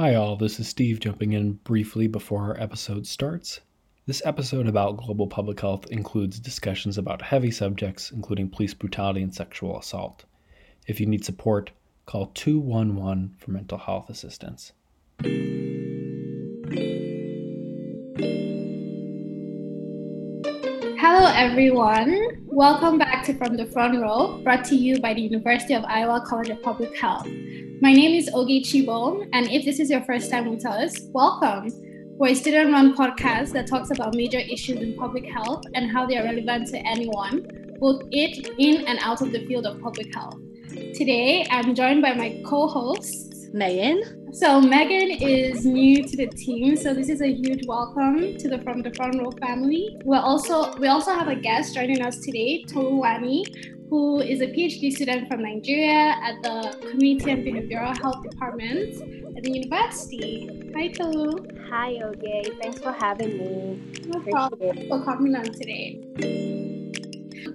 Hi, all. This is Steve jumping in briefly before our episode starts. This episode about global public health includes discussions about heavy subjects, including police brutality and sexual assault. If you need support, call 211 for mental health assistance. Hello, everyone. Welcome back From the Front Row, brought to you by the University of Iowa College of Public Health. My name is Oge Chibo, and if this is your first time with us, welcome. We're a student run podcast that talks about major issues in public health and how they are relevant to anyone, both it, in, and out of the field of public health. Today, I'm joined by my co host, Megan. So, Megan is new to the team, so this is a huge welcome to the From the Front Row family. We're also, we also have a guest joining us today, Toluwani, who is a PhD student from Nigeria at the Community and Behavioral Health Department at the university. Hi, Tolu. Hi, Oge. Thanks for having me. No problem for coming on today.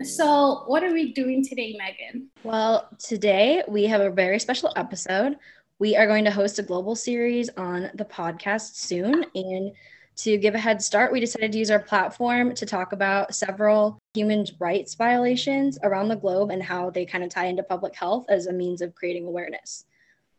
So, what are we doing today, Megan? Well, today we have a very special episode. We are going to host a global series on the podcast soon. And to give a head start, we decided to use our platform to talk about several human rights violations around the globe and how they kind of tie into public health as a means of creating awareness.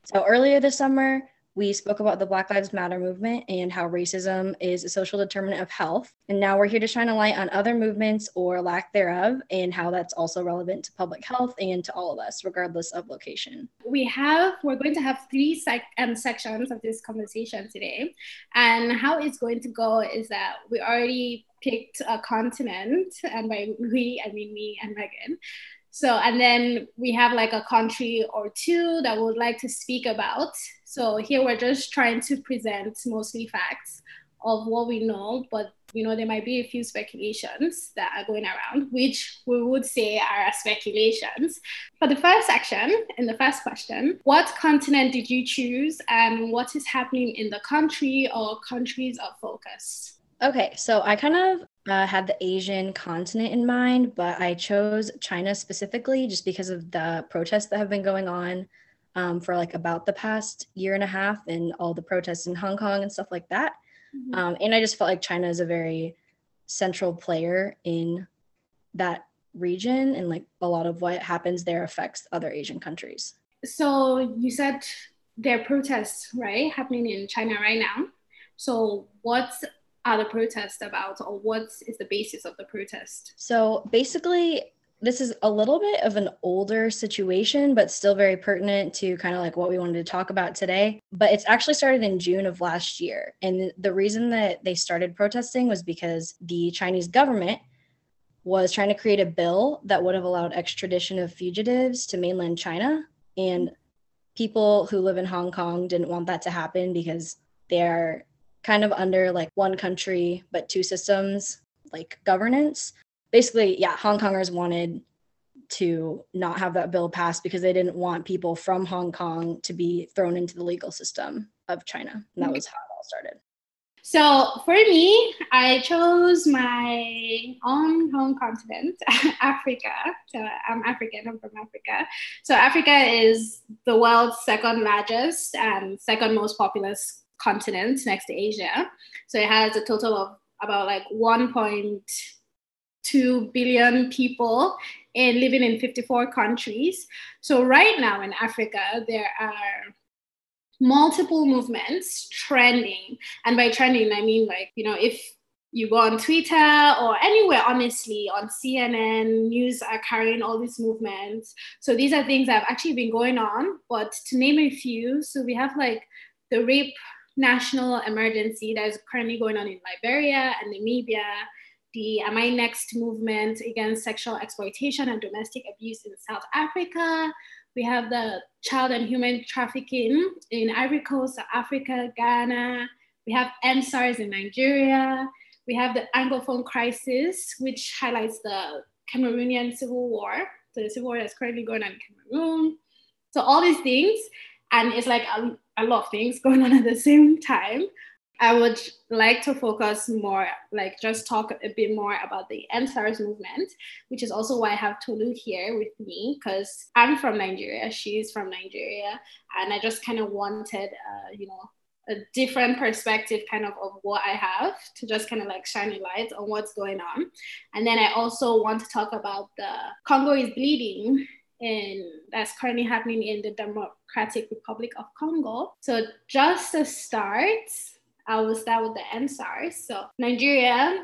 So, earlier this summer, we spoke about the Black Lives Matter movement and how racism is a social determinant of health. And now we're here to shine a light on other movements or lack thereof and how that's also relevant to public health and to all of us, regardless of location. We have, we're going to have three sec- um, sections of this conversation today. And how it's going to go is that we already picked a continent, and by we, I mean me and Megan. So, and then we have like a country or two that we would like to speak about. So here we're just trying to present mostly facts of what we know, but you know there might be a few speculations that are going around, which we would say are speculations. For the first section, in the first question, what continent did you choose, and what is happening in the country or countries of focus? Okay, so I kind of uh, had the Asian continent in mind, but I chose China specifically just because of the protests that have been going on um, for like about the past year and a half and all the protests in Hong Kong and stuff like that. Mm-hmm. Um, and I just felt like China is a very central player in that region and like a lot of what happens there affects other Asian countries. So you said there are protests, right, happening in China right now. So what's are the protests about or what is the basis of the protest? So basically, this is a little bit of an older situation, but still very pertinent to kind of like what we wanted to talk about today. But it's actually started in June of last year. And the reason that they started protesting was because the Chinese government was trying to create a bill that would have allowed extradition of fugitives to mainland China. And people who live in Hong Kong didn't want that to happen because they're kind of under like one country but two systems like governance. Basically, yeah, Hong Kongers wanted to not have that bill passed because they didn't want people from Hong Kong to be thrown into the legal system of China. And that mm-hmm. was how it all started. So for me, I chose my own home continent, Africa. So I'm African, I'm from Africa. So Africa is the world's second largest and second most populous continent next to Asia. So it has a total of about like 1.2 billion people and living in 54 countries. So right now in Africa, there are multiple movements trending. And by trending, I mean like, you know, if you go on Twitter or anywhere, honestly, on CNN, news are carrying all these movements. So these are things that have actually been going on. But to name a few, so we have like the rape national emergency that is currently going on in Liberia and Namibia, the uh, Am I Next movement against sexual exploitation and domestic abuse in South Africa. We have the child and human trafficking in Ivory Coast, South Africa, Ghana. We have EndSARS in Nigeria. We have the Anglophone crisis, which highlights the Cameroonian civil war, so the civil war that's currently going on in Cameroon. So all these things, and it's like a, a lot of things going on at the same time. I would like to focus more, like just talk a bit more about the EndSARS movement, which is also why I have Tolu here with me because I'm from Nigeria, she's from Nigeria, and I just kind of wanted, uh, you know, a different perspective kind of of what I have to just kind of like shine a light on what's going on. And then I also want to talk about the Congo is bleeding and that's currently happening in the Democratic Republic of Congo. So just to start, I will start with the EndSARS. So Nigeria,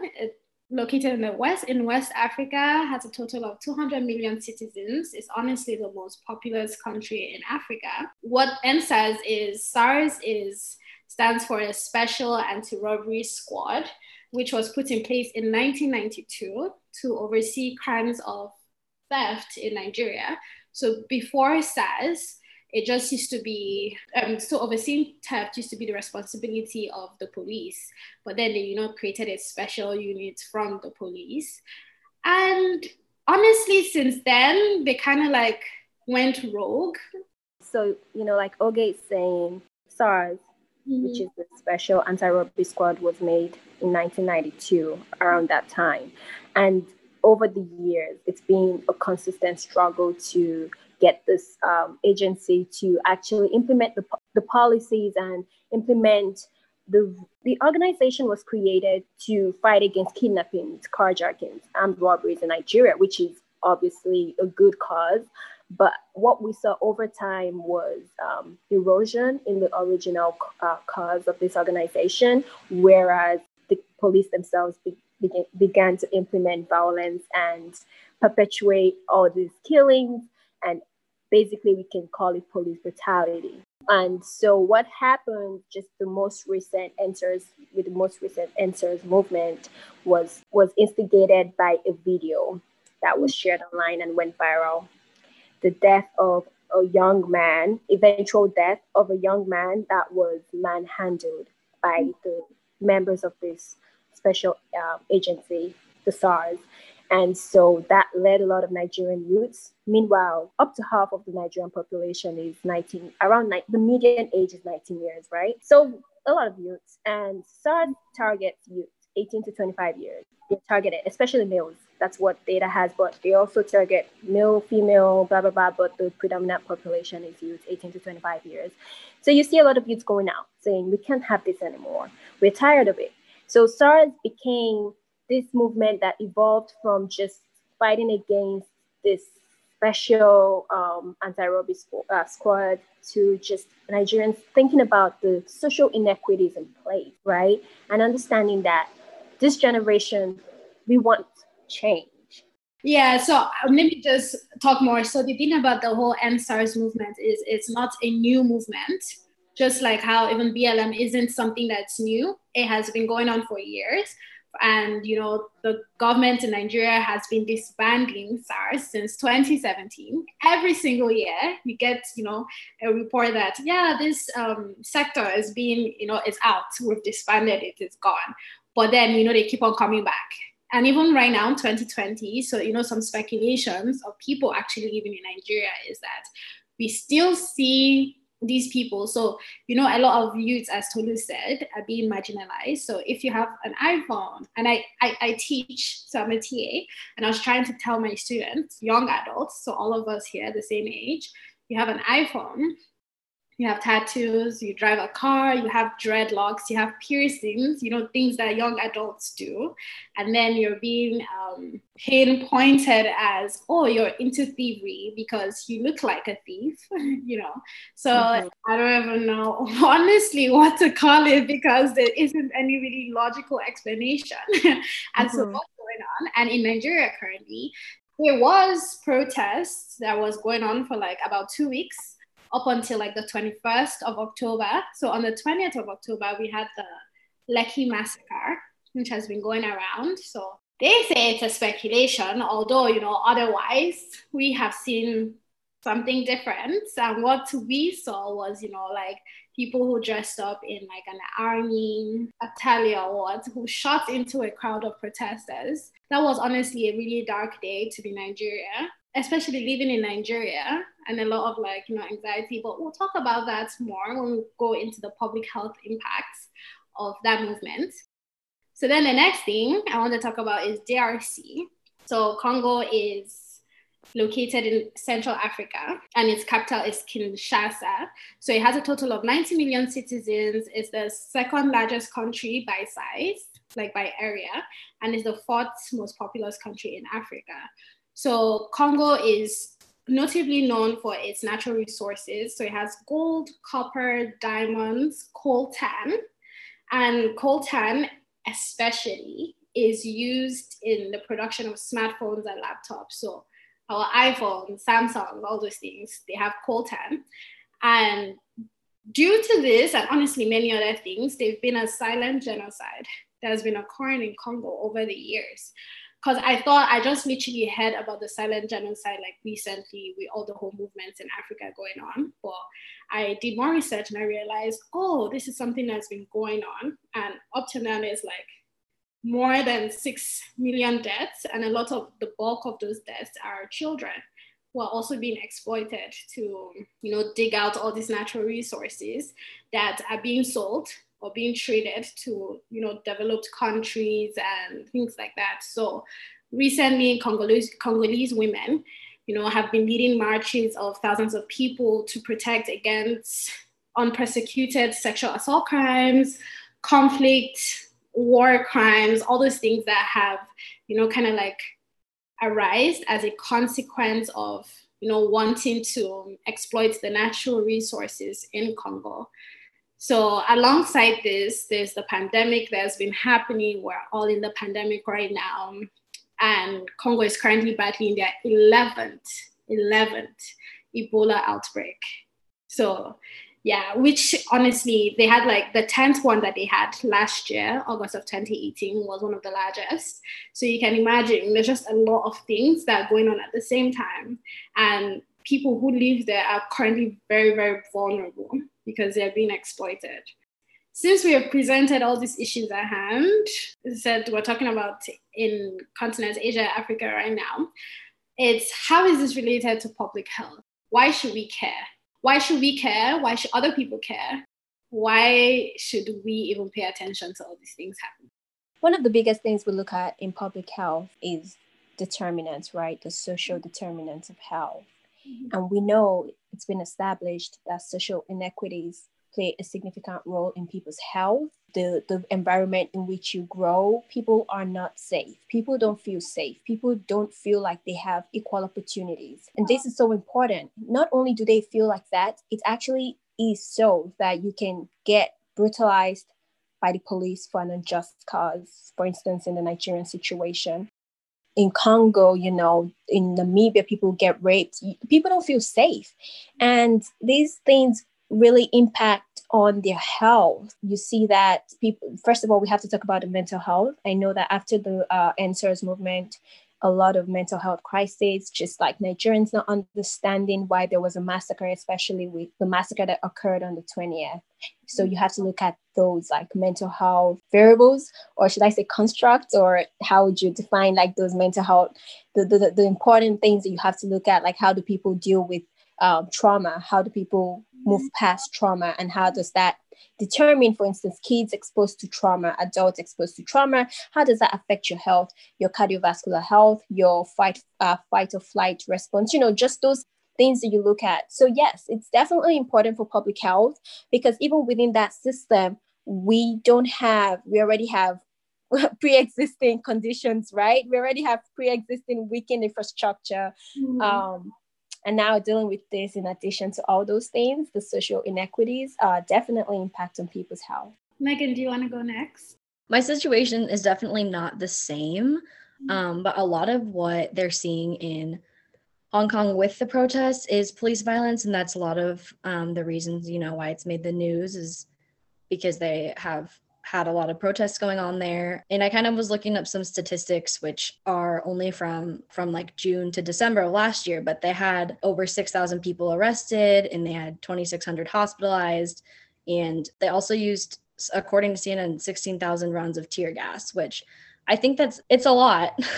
located in the west in West Africa, has a total of 200 million citizens. It's honestly the most populous country in Africa. What EndSARS is, SARS is stands for a Special Anti-Robbery Squad, which was put in place in 1992 to oversee crimes of theft in Nigeria. So before SARS, it just used to be um, so overseeing theft used to be the responsibility of the police but then they you know created a special unit from the police and honestly since then they kind of like went rogue so you know like is saying sars mm-hmm. which is the special anti-robbery squad was made in 1992 around that time and over the years, it's been a consistent struggle to get this um, agency to actually implement the, the policies and implement the, the organization was created to fight against kidnappings, carjackings, armed robberies in Nigeria, which is obviously a good cause. But what we saw over time was um, erosion in the original uh, cause of this organization, whereas the police themselves be- began, began to implement violence and perpetuate all these killings. And basically, we can call it police brutality. And so, what happened just the most recent EndSARS with the most recent EndSARS movement was was instigated by a video that was shared online and went viral. The death of a young man, eventual death of a young man that was manhandled by the members of this special uh, agency, the SARS. And so that led a lot of Nigerian youths. Meanwhile, up to half of the Nigerian population is 19, around ni- the median age is 19 years, right? So a lot of youths. And SARS targets youth 18 to 25 years. They're it, especially males. That's what data has, but they also target male, female, blah, blah, blah. But the predominant population is youth 18 to 25 years. So you see a lot of youths going out saying, we can't have this anymore. We're tired of it. So SARS became this movement that evolved from just fighting against this special um, anti-robbery uh, squad to just Nigerians thinking about the social inequities in place, right? And understanding that this generation, we want change. Yeah, so uh, let me just talk more. So the thing about the whole EndSARS movement is it's not a new movement just like how even BLM isn't something that's new. It has been going on for years. And you know, the government in Nigeria has been disbanding SARS since 2017. Every single year, you get you know a report that yeah, this um, sector is being you know is out. We've disbanded it. It's gone. But then you know they keep on coming back. And even right now, 2020, so you know some speculations of people actually living in Nigeria is that we still see these people. So, you know, a lot of youths, as Tolu said, are being marginalized. So if you have an iPhone, and I, I, I teach, so I'm a TA, and I was trying to tell my students, young adults, so all of us here the same age, you have an iPhone, you have tattoos, you drive a car, you have dreadlocks, you have piercings, you know, things that young adults do. And then you're being um, pinpointed as, oh, you're into thievery because you look like a thief, you know. So mm-hmm. I don't even know, honestly, what to call it because there isn't any really logical explanation as mm-hmm. to what's going on. And in Nigeria currently, there was protests that was going on for like about two weeks up until like the 21st of October. So on the 20th of October, we had the Lekki massacre, which has been going around. So they say it's a speculation, although, you know, otherwise we have seen something different. And what we saw was, you know, like people who dressed up in like an army or what, who shot into a crowd of protesters. That was honestly a really dark day to be Nigeria especially living in Nigeria and a lot of like, you know, anxiety, but we'll talk about that more when we go into the public health impacts of that movement. So then the next thing I want to talk about is DRC. So Congo is located in Central Africa, and its capital is Kinshasa. So it has a total of 90 million citizens. It's the second largest country by size, like by area, and is the fourth most populous country in Africa. So Congo is notably known for its natural resources. So it has gold, copper, diamonds, coltan, and coltan especially is used in the production of smartphones and laptops. So our iPhone, Samsung, all those things, they have coltan. And due to this, and honestly many other things, they've been a silent genocide that has been occurring in Congo over the years. Because I thought I just literally heard about the silent genocide like recently with all the whole movements in Africa going on. But I did more research and I realized, oh, this is something that's been going on. And up to now, it's like more than 6 million deaths, and a lot of the bulk of those deaths are children who are also being exploited to you know dig out all these natural resources that are being sold or being traded to you know developed countries and things like that. So recently congolese congolese women you know have been leading marches of thousands of people to protect against unpersecuted sexual assault crimes conflict war crimes, all those things that have, you know, kind of like arise as a consequence of, you know, wanting to exploit the natural resources in Congo. So alongside this, there's the pandemic that's been happening. We're all in the pandemic right now. And Congo is currently battling their 11th, 11th Ebola outbreak. So yeah which honestly they had like the 10th one that they had last year august of 2018 was one of the largest. So you can imagine there's just a lot of things that are going on at the same time. And people who live there are currently very very vulnerable because they're being exploited. Since we have presented all these issues at hand said we're talking about in continent asia africa right now it's how is this related to public health? Why should we care why should we care? Why should other people care? Why should we even pay attention to all these things happening? One of the biggest things we look at in public health is determinants, right? The social determinants of health. Mm-hmm. And we know it's been established that social inequities play a significant role in people's health the, the environment in which you grow, people are not safe. People don't feel safe. People don't feel like they have equal opportunities. And this is so important. Not only do they feel like that, it actually is so that you can get brutalized by the police for an unjust cause. For instance, in the Nigerian situation, in Congo, you know, in Namibia, people get raped. People don't feel safe. And these things really impact on their health. You see that people, first of all, we have to talk about the mental health. I know that after the uh, EndSARS movement, a lot of mental health crises, just like Nigerians not understanding why there was a massacre, especially with the massacre that occurred on the 20th. So you have to look at those like mental health variables, or should I say constructs, or how would you define like those mental health, the, the, the important things that you have to look at, like how do people deal with um, trauma? How do people move past trauma and how does that determine for instance kids exposed to trauma adults exposed to trauma? How does that affect your health your cardiovascular health your fight uh, fight or flight response? You know just those things that you look at. So yes it's definitely important for public health because even within that system we don't have we already have pre-existing conditions right? We already have pre-existing weakened infrastructure mm-hmm. um, and now dealing with this, in addition to all those things, the social inequities uh, definitely impact on people's health. Megan, do you want to go next? My situation is definitely not the same, mm-hmm. um, but a lot of what they're seeing in Hong Kong with the protests is police violence, and that's a lot of um, the reasons you know why it's made the news is because they have had a lot of protests going on there. And i kind of was looking up some statistics which are only from from like june to december of last year but they had over 6000 people arrested and they had 2600 hospitalized. And they also used according to cnn 16000 rounds of tear gas which i think that's it's a lot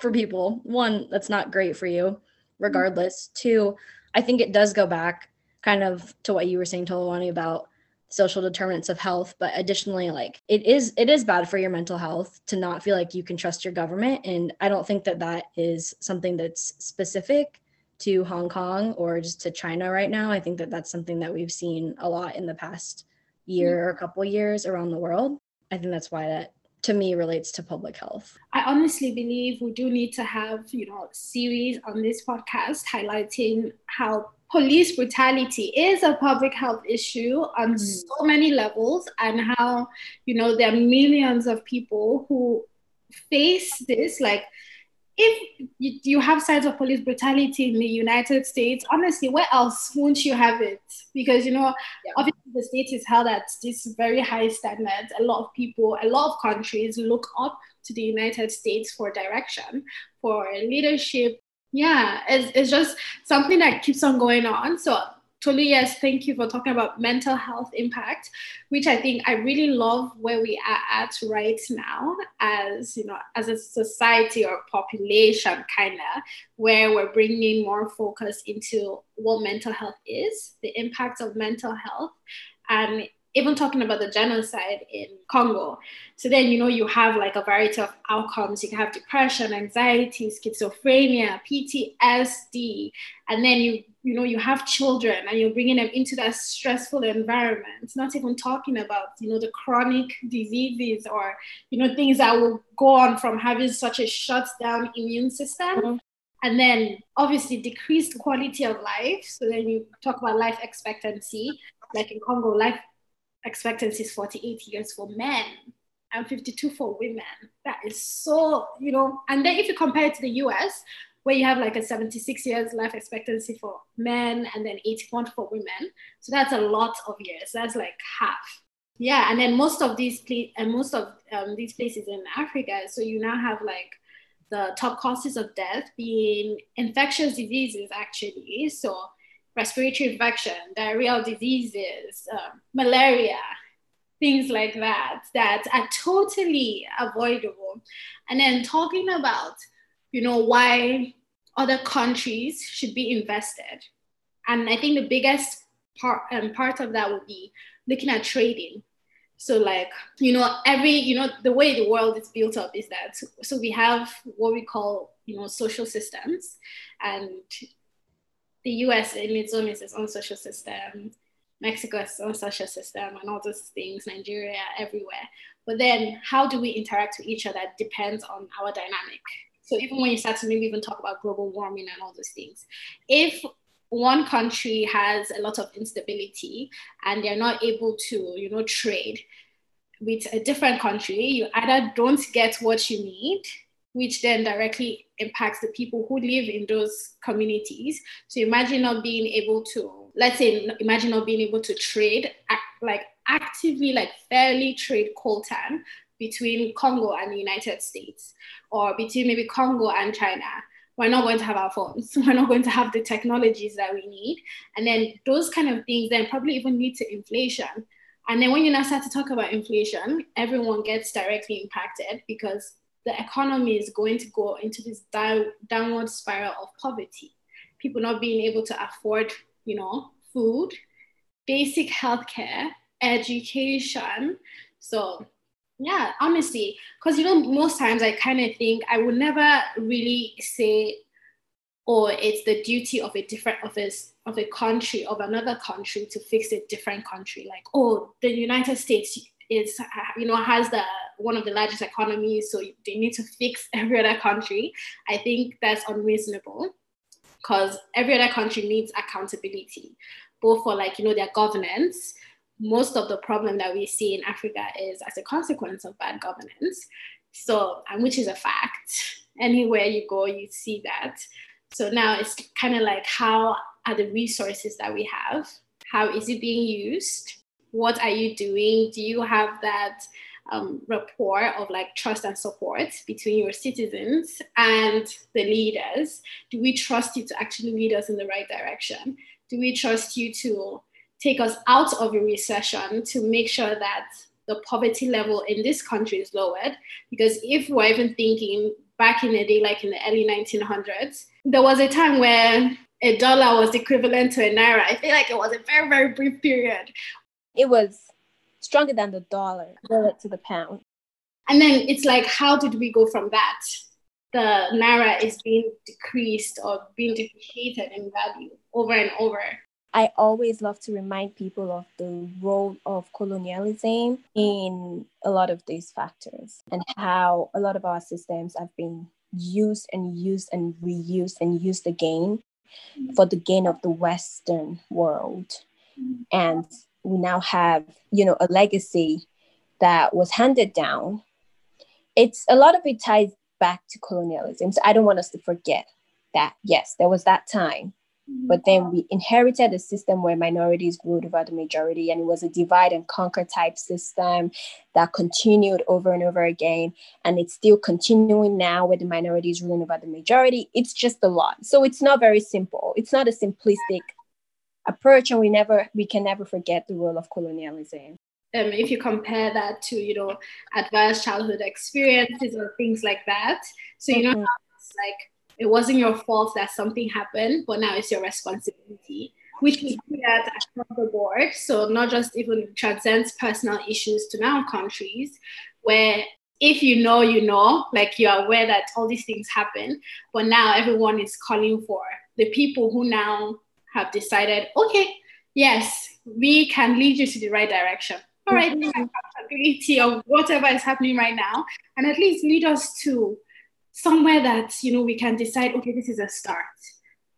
for people. One that's not great for you regardless. Two i think it does go back kind of to what you were saying Toluwani about social determinants of health but additionally like it is it is bad for your mental health to not feel like you can trust your government. And i don't think that that is something that's specific to hong kong or just to china right now. I think that that's something that we've seen a lot in the past year or a couple years around the world. I think that's why that to me relates to public health. I honestly believe we do need to have, you know, series on this podcast highlighting how police brutality is a public health issue on mm. so many levels and how, you know, there are millions of people who face this like if you have signs of police brutality in the United States, honestly, where else won't you have it? Because you know, yeah. obviously the state is held at this very high standards. A lot of people, a lot of countries look up to the United States for direction, for leadership. Yeah, it's, it's just something that keeps on going on. So totally yes, thank you for talking about mental health impact, which I think I really love where we are at right now as, you know, as a society or population kind of, where we're bringing more focus into what mental health is, the impact of mental health, and even talking about the genocide in Congo. So then, you know, you have like a variety of outcomes. You can have depression, anxiety, schizophrenia, PTSD, and then you, you know, you have children and you're bringing them into that stressful environment. Not even talking about, you know, the chronic diseases or, you know, things that will go on from having such a shut down immune system. Mm-hmm. And then obviously decreased quality of life. So then you talk about life expectancy like in Congo, life expectancy is 48 years for men and 52 for women. That is so, you know, and then if you compare it to the US, where you have like a 76 years life expectancy for men and then 81 for women. So that's a lot of years. That's like half. Yeah, and then most of these and most of um, these places in Africa, so you now have like the top causes of death being infectious diseases actually. So respiratory infection, diarrheal diseases, uh, malaria, things like that, that are totally avoidable. And then talking about, you know, why other countries should be invested. And I think the biggest part, um, part of that would be looking at trading. So like, you know, every, you know, the way the world is built up is that, so we have what we call, you know, social systems and the US in its own its own social system, Mexico has its own social system, and all those things, Nigeria, everywhere. But then how do we interact with each other depends on our dynamic. So even when you start to maybe even talk about global warming and all those things, if one country has a lot of instability and they're not able to, you know, trade with a different country, you either don't get what you need which then directly impacts the people who live in those communities. So imagine not being able to, let's say, imagine not being able to trade, act, like actively, like fairly trade coltan between Congo and the United States, or between maybe Congo and China. We're not going to have our phones. We're not going to have the technologies that we need. And then those kind of things then probably even lead to inflation. And then when you now start to talk about inflation, everyone gets directly impacted because the economy is going to go into this down, downward spiral of poverty. People not being able to afford, you know, food, basic healthcare, education. So yeah, honestly, because you know, most times I kind of think I would never really say, oh, it's the duty of a different of a, of a country of another country to fix a different country. Like, oh, the United States is you know has the one of the largest economies, so they need to fix every other country. I think that's unreasonable because every other country needs accountability, both for like you know their governance. Most of the problem that we see in Africa is as a consequence of bad governance. So, and which is a fact. Anywhere you go, you see that. So now it's kind of like how are the resources that we have? How is it being used? what are you doing? Do you have that um, rapport of like trust and support between your citizens and the leaders? Do we trust you to actually lead us in the right direction? Do we trust you to take us out of a recession to make sure that the poverty level in this country is lowered? Because if we're even thinking back in the day, like in the early 1900s, there was a time where a dollar was equivalent to a naira. I feel like it was a very, very brief period It was stronger than the dollar relative to the pound. And then it's like, how did we go from that? The naira is being decreased or being depreciated in value over and over. I always love to remind people of the role of colonialism in a lot of these factors and how a lot of our systems have been used and used and reused and used again for the gain of the Western world. Mm-hmm. And we now have, you know, a legacy that was handed down. It's a lot of it ties back to colonialism. So I don't want us to forget that, yes, there was that time mm-hmm. but then we inherited a system where minorities ruled over the majority, and it was a divide and conquer type system that continued over and over again. And it's still continuing now with the minorities ruling over the majority. It's just a lot. So it's not very simple. It's not a simplistic approach, and we never we can never forget the role of colonialism. Um, if you compare that to you know adverse childhood experiences or things like that, so you know mm-hmm. it's like it wasn't your fault that something happened, but now it's your responsibility, which we do that across the board. So not just even transcends personal issues to now countries where if you know, you know, like you're aware that all these things happen, but now everyone is calling for the people who now have decided, okay, yes, we can lead you to the right direction. All right, mm-hmm. accountability of whatever is happening right now, and at least lead us to somewhere that you know we can decide okay this is a start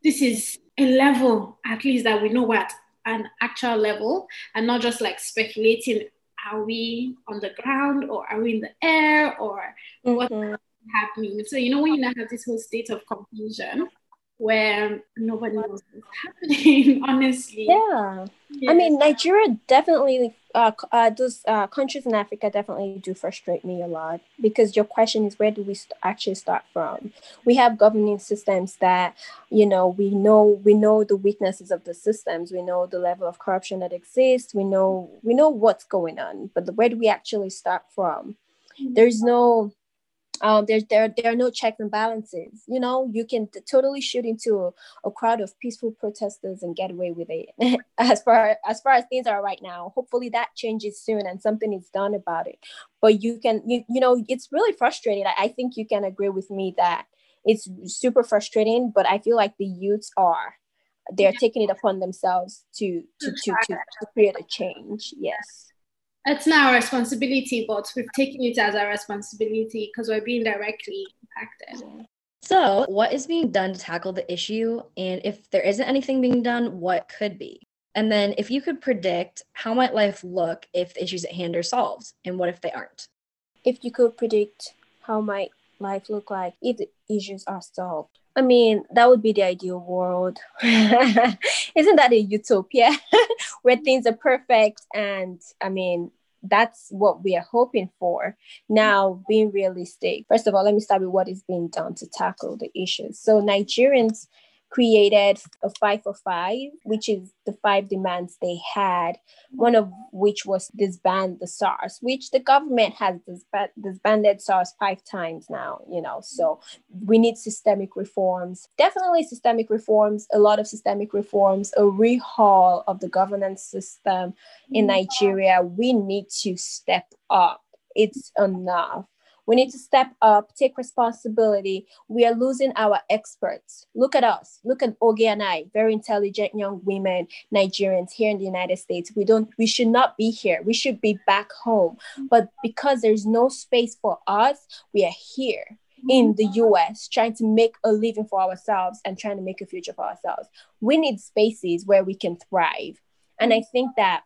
this is a level at least that we know what an actual level and not just like speculating are we on the ground or are we in the air or mm-hmm. what's happening so you know when you now have this whole state of confusion where nobody knows what's happening honestly yeah. i mean nigeria definitely uh, uh, those uh, countries in Africa definitely do frustrate me a lot because your question is where do we st- actually start from? We have governing systems that you know we know we know the weaknesses of the systems, we know the level of corruption that exists, we know we know what's going on, but the, where do we actually start from? Mm-hmm. There's no um, there, there, there are no checks and balances. You know, you can t- totally shoot into a, a, crowd of peaceful protesters and get away with it. as far as far as things are right now, hopefully that changes soon and something is done about it. But you can, you, you know, it's really frustrating. I, I think you can agree with me that it's super frustrating. But I feel like the youths are they're taking it upon themselves to to to, to, to create a change. Yes it's not our responsibility, but we've taken it as our responsibility because we're being directly impacted. So, what is being done to tackle the issue? And if there isn't anything being done, what could be? And then, if you could predict, how might life look if the issues at hand are solved? And what if they aren't? If you could predict, how might life look like if the issues are solved? I mean, that would be the ideal world. Isn't that a utopia where mm-hmm. things are perfect? And I mean, that's what we are hoping for. Now, being realistic, first of all, let me start with what is being done to tackle the issues. So, Nigerians created a five for five, which is the five demands they had, one of which was disband the SARS, which the government has disband disbanded SARS five times now, you know. So we need systemic reforms, definitely systemic reforms, a lot of systemic reforms, a rehaul of the governance system in Nigeria. We need to step up. It's enough. We need to step up, take responsibility. We are losing our experts. Look at us. Look at Oge and I, very intelligent young women, Nigerians here in the United States. We don't, we should not be here. We should be back home. But because there's no space for us, we are here in the US trying to make a living for ourselves and trying to make a future for ourselves. We need spaces where we can thrive. And I think that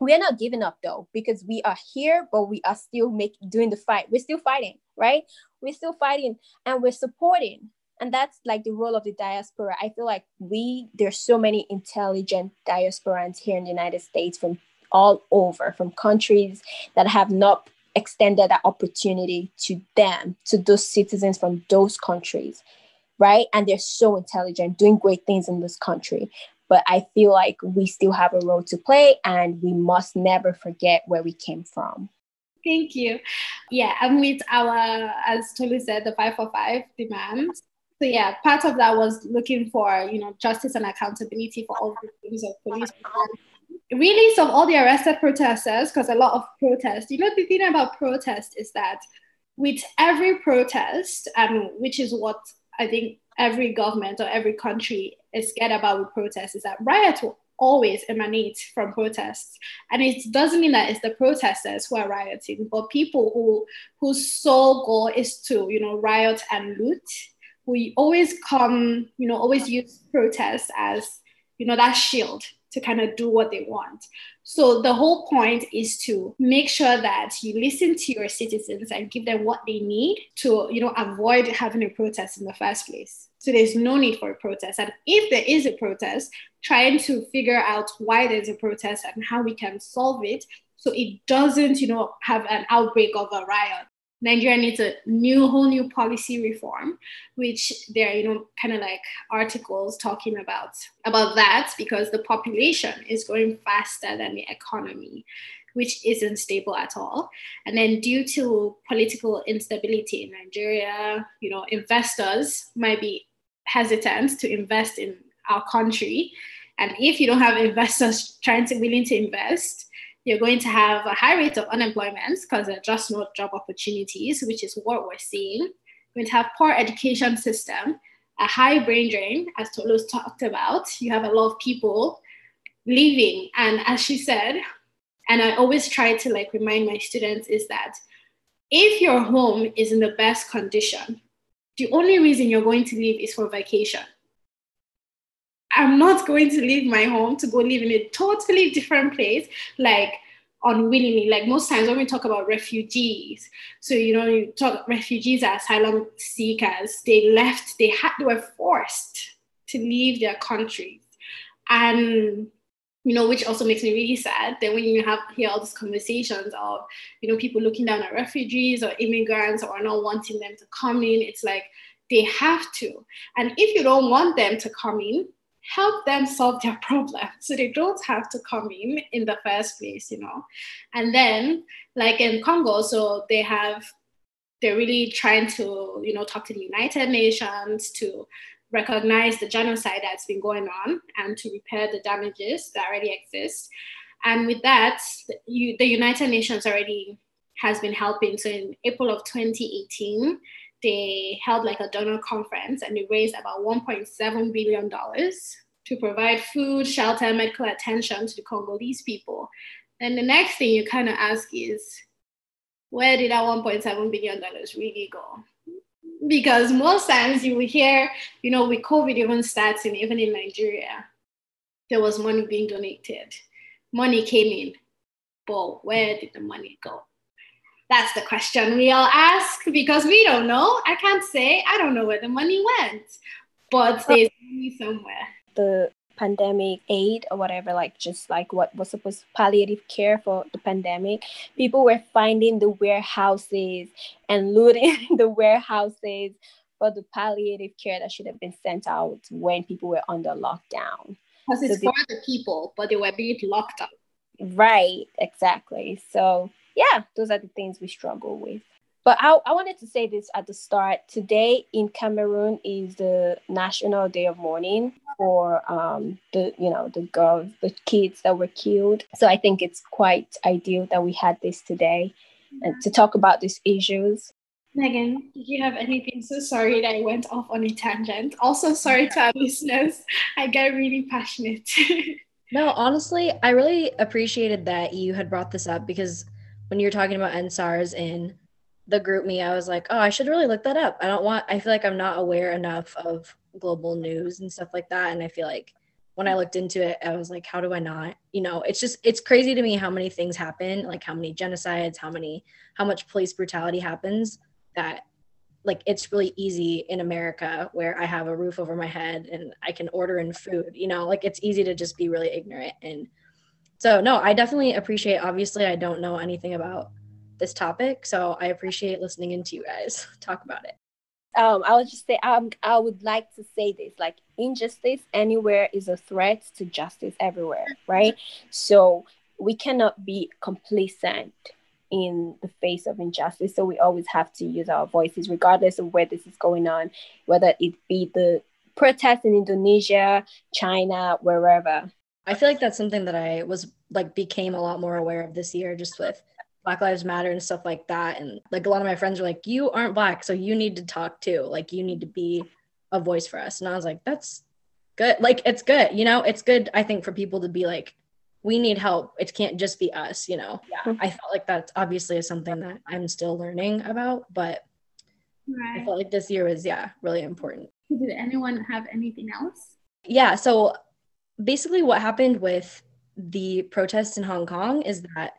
we are not giving up though because we are here but we are still making doing the fight. We're still fighting right? We're still fighting and we're supporting. And that's like the role of the diaspora. I feel like we there's so many intelligent diasporans here in the united states from all over from countries that have not extended that opportunity to them to those citizens from those countries right? And they're so intelligent doing great things in this country but I feel like we still have a role to play and we must never forget where we came from. Thank you. Yeah, and with our, as Tolu said, the five for five demands. So yeah, part of that was looking for, you know, justice and accountability for all the victims of police release of all the arrested protesters, because a lot of protests, you know, the thing about protest is that with every protest, and which is what I think every government or every country is scared about with protests, is that riots will always emanate from protests. And it doesn't mean that it's the protesters who are rioting, but people who whose sole goal is to, you know, riot and loot. We always come, you know, always use protests as, you know, that shield to kind of do what they want. So the whole point is to make sure that you listen to your citizens and give them what they need to, you know, avoid having a protest in the first place. So there's no need for a protest. And if there is a protest, trying to figure out why there's a protest and how we can solve it so it doesn't, you know, have an outbreak of a riot. Nigeria needs a new, whole new policy reform, which there are, you know, kind of like articles talking about about that because the population is growing faster than the economy, which isn't stable at all. And then due to political instability in Nigeria, you know, investors might be hesitant to invest in our country. And if you don't have investors trying to willing to invest, you're going to have a high rate of unemployment because there are just no job opportunities, which is what we're seeing. We're going to have poor education system, a high brain drain, as Tolu's talked about. You have a lot of people leaving. And as she said, and I always try to like remind my students is that if your home is in the best condition, the only reason you're going to leave is for vacation. I'm not going to leave my home to go live in a totally different place, like unwillingly. Like most times when we talk about refugees, so you know, you talk refugees are asylum seekers. They left. They had. They were forced to leave their countries, and you know, which also makes me really sad. Then when you have hear all these conversations of, you know, people looking down at refugees or immigrants or not wanting them to come in, it's like they have to. And if you don't want them to come in, help them solve their problem so they don't have to come in in the first place, you know. And then, like in Congo, so they have they're really trying to, you know, talk to the United Nations to recognize the genocide that's been going on and to repair the damages that already exist. And with that, the United Nations already has been helping. So in April of 2018, they held like a donor conference and they raised about $1.7 billion to provide food, shelter, medical attention to the Congolese people. And the next thing you kind of ask is, where did that $1.7 billion really go? because most times you will hear, you know, with COVID even starting, even in Nigeria, there was money being donated. Money came in, but where did the money go? That's the question we all ask because we don't know. I can't say, I don't know where the money went, but there's money somewhere. The pandemic aid or whatever, like just like what was supposed palliative care for the pandemic, people were finding the warehouses and looting the warehouses for the palliative care that should have been sent out when people were under lockdown. Because it's so for the people, but they were being locked up. Right, exactly. So yeah, those are the things we struggle with. But I, I wanted to say this at the start. Today in Cameroon is the National Day of Mourning for um, the you know the girls, the kids that were killed. So I think it's quite ideal that we had this today and to talk about these issues. Megan, did you have anything? So sorry that I went off on a tangent. Also sorry to our listeners. I get really passionate. no, honestly, I really appreciated that you had brought this up because when you're talking about EndSARS in the GroupMe, I was like, oh, I should really look that up. I don't want, I feel like I'm not aware enough of global news and stuff like that. And I feel like when I looked into it, I was like, how do I not? You know, it's just, it's crazy to me how many things happen, like how many genocides, how many, how much police brutality happens that like it's really easy in America where I have a roof over my head and I can order in food, you know, like it's easy to just be really ignorant. And so, no, I definitely appreciate, obviously, I don't know anything about this topic. So I appreciate listening into you guys talk about it. Um, I would just say um, I would like to say this like injustice anywhere is a threat to justice everywhere, right? So we cannot be complacent in the face of injustice. So we always have to use our voices, regardless of where this is going on, whether it be the protests in Indonesia, China, wherever. I feel like that's something that I was like became a lot more aware of this year just with Black Lives Matter and stuff like that. And like a lot of my friends are like, You aren't black, so you need to talk too. Like you need to be a voice for us. And I was like, That's good. Like it's good, you know, it's good, I think, for people to be like, we need help. It can't just be us, you know. Yeah. I felt like that's obviously is something that I'm still learning about, but right. I felt like this year was yeah, really important. Did anyone have anything else? Yeah, so basically what happened with the protests in Hong Kong is that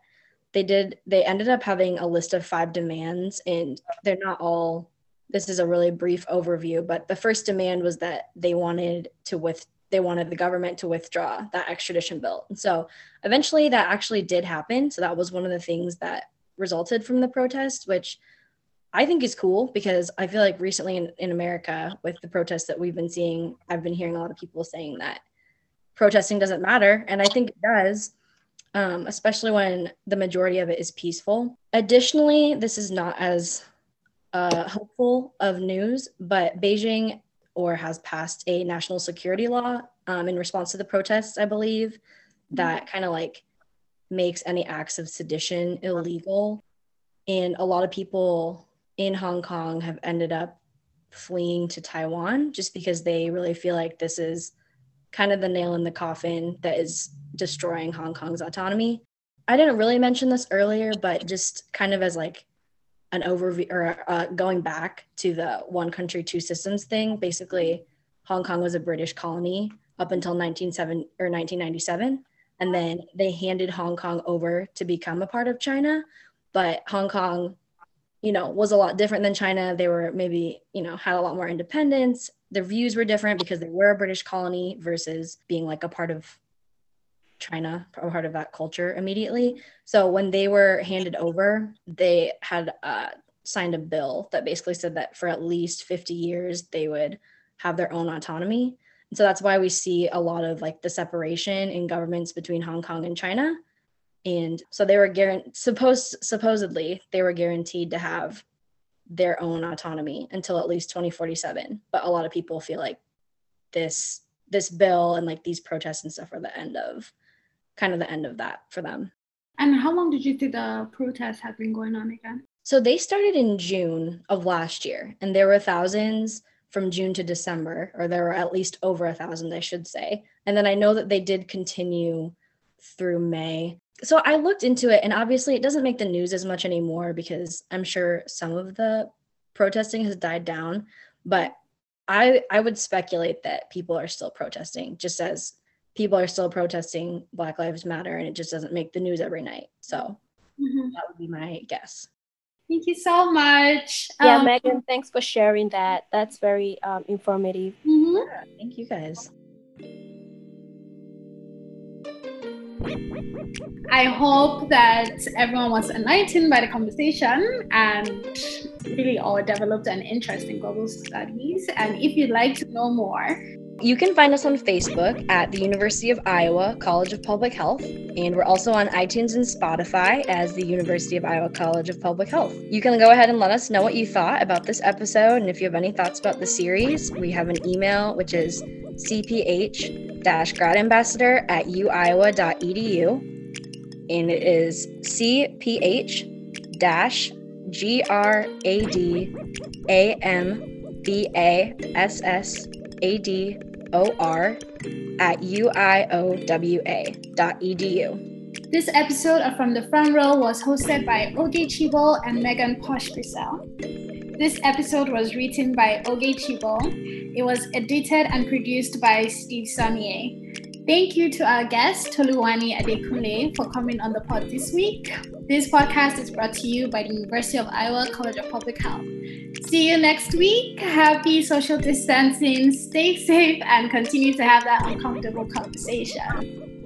they did they ended up having a list of five demands and they're not all this is a really brief overview but the first demand was that they wanted to with they wanted the government to withdraw that extradition bill. And so eventually that actually did happen. So that was one of the things that resulted from the protest which i think is cool because i feel like recently in, in america with the protests that we've been seeing i've been hearing a lot of people saying that protesting doesn't matter and i think it does um, especially when the majority of it is peaceful. Additionally, this is not as uh, hopeful of news, but Beijing or has passed a national security law um, in response to the protests, I believe, that kind of like makes any acts of sedition illegal. And a lot of people in Hong Kong have ended up fleeing to Taiwan just because they really feel like this is kind of the nail in the coffin that is destroying Hong Kong's autonomy. I didn't really mention this earlier, but just kind of as like an overview or uh, going back to the one country, two systems thing, basically, Hong Kong was a British colony up until 1997 or 1997. And then they handed Hong Kong over to become a part of China. But Hong Kong, you know, was a lot different than China. They were maybe, you know, had a lot more independence. Their views were different because they were a British colony versus being like a part of China, a part of that culture immediately. So when they were handed over, they had uh, signed a bill that basically said that for at least 50 years they would have their own autonomy. And so that's why we see a lot of like the separation in governments between Hong Kong and China. And so they were guaranteed, supposed, supposedly, they were guaranteed to have their own autonomy until at least 2047. But a lot of people feel like this this bill and like these protests and stuff are the end of kind of the end of that for them. And how long did you think the protests have been going on again? So they started in June of last year, and there were thousands from June to December, or there were at least over a thousand, I should say. And then I know that they did continue through May. So I looked into it, and obviously it doesn't make the news as much anymore because I'm sure some of the protesting has died down. But I I would speculate that people are still protesting, just as people are still protesting Black Lives Matter and it just doesn't make the news every night. So mm-hmm. that would be my guess. Thank you so much. Yeah, um, Megan, thanks for sharing that. That's very um, informative. Mm-hmm. Yeah, thank you guys. I hope that everyone was enlightened by the conversation and really all developed an interest in global studies. And if you'd like to know more, you can find us on Facebook at the University of Iowa College of Public Health, and we're also on iTunes and Spotify as the University of Iowa College of Public Health. You can go ahead and let us know what you thought about this episode, and if you have any thoughts about the series, we have an email which is cph gradambassador at uiowa.edu, and it is cph dash G R A D A M B A S S A D O R at uiowa.edu. This episode of From the Front Row was hosted by Oge Chibo and Megan Posh-Purcell. This episode was written by Oge Chibo. It was edited and produced by Steve Sonier. Thank you to our guest, Toluwani Adekunle, for coming on the pod this week. This podcast is brought to you by the University of Iowa College of Public Health. See you next week. Happy social distancing. Stay safe and continue to have that uncomfortable conversation.